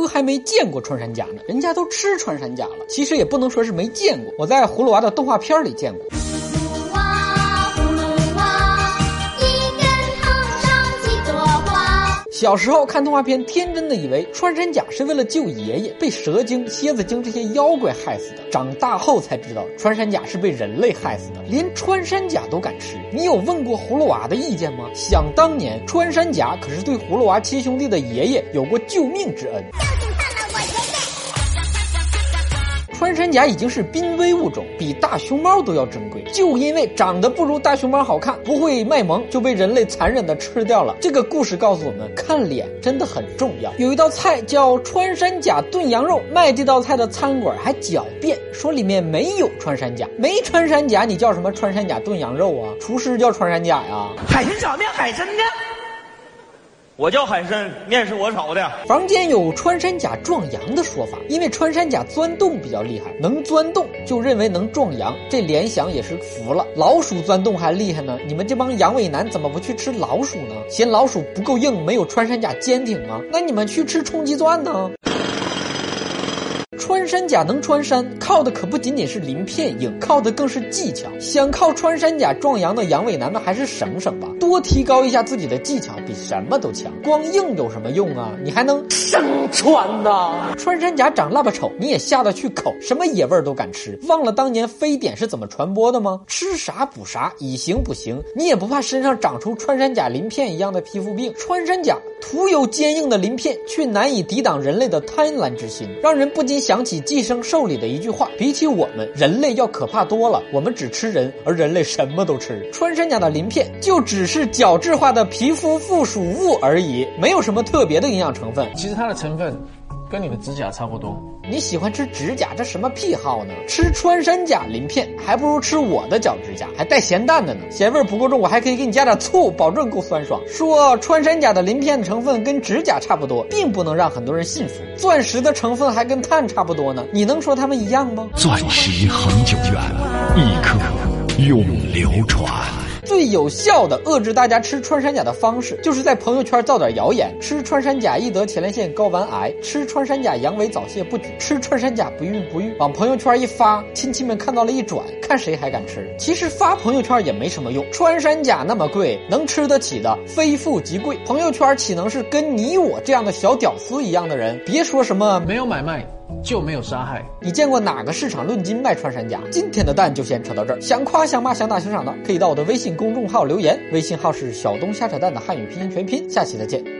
哥还没见过穿山甲呢，人家都吃穿山甲了。其实也不能说是没见过，我在葫芦娃的动画片里见过。小时候看动画片，天真的以为穿山甲是为了救爷爷，被蛇精、蝎子精这些妖怪害死的。长大后才知道，穿山甲是被人类害死的，连穿山甲都敢吃。你有问过葫芦娃的意见吗？想当年，穿山甲可是对葫芦娃七兄弟的爷爷有过救命之恩。穿山甲已经是濒危物种，比大熊猫都要珍贵。就因为长得不如大熊猫好看，不会卖萌，就被人类残忍的吃掉了。这个故事告诉我们，看脸真的很重要。有一道菜叫穿山甲炖羊肉，卖这道菜的餐馆还狡辩说里面没有穿山甲，没穿山甲，你叫什么穿山甲炖羊肉啊？厨师叫穿山甲呀？海参炒面，海参呢？我叫海参，面是我炒的。房间有穿山甲壮阳的说法，因为穿山甲钻洞比较厉害，能钻洞就认为能壮阳，这联想也是服了。老鼠钻洞还厉害呢，你们这帮阳痿男怎么不去吃老鼠呢？嫌老鼠不够硬，没有穿山甲坚挺吗？那你们去吃冲击钻呢？穿山甲能穿山，靠的可不仅仅是鳞片硬，靠的更是技巧。想靠穿山甲壮阳的阳痿男们还是省省吧，多提高一下自己的技巧，比什么都强。光硬有什么用啊？你还能生穿呐！穿山甲长那么丑，你也下得去口，什么野味都敢吃。忘了当年非典是怎么传播的吗？吃啥补啥，以形补形。你也不怕身上长出穿山甲鳞片一样的皮肤病？穿山甲徒有坚硬的鳞片，却难以抵挡人类的贪婪之心，让人不禁想。想起《寄生兽》里的一句话：“比起我们人类要可怕多了，我们只吃人，而人类什么都吃。穿山甲的鳞片就只是角质化的皮肤附属物而已，没有什么特别的营养成分。其实它的成分。”跟你的指甲差不多，你喜欢吃指甲，这什么癖好呢？吃穿山甲鳞片还不如吃我的脚指甲，还带咸蛋的呢，咸味不够重，我还可以给你加点醋，保证够酸爽。说穿山甲的鳞片成分跟指甲差不多，并不能让很多人信服。钻石的成分还跟碳差不多呢，你能说它们一样吗？钻石恒久远，一颗永流传。最有效的遏制大家吃穿山甲的方式，就是在朋友圈造点谣言：吃穿山甲易得前列腺睾丸癌，吃穿山甲阳痿早泄不举，吃穿山甲不孕不育。往朋友圈一发，亲戚们看到了一转，看谁还敢吃。其实发朋友圈也没什么用，穿山甲那么贵，能吃得起的非富即贵。朋友圈岂能是跟你我这样的小屌丝一样的人？别说什么没有买卖。就没有杀害。你见过哪个市场论斤卖穿山甲？今天的蛋就先扯到这儿。想夸想骂想打想赏的，可以到我的微信公众号留言。微信号是小东瞎扯蛋的汉语拼音全拼。下期再见。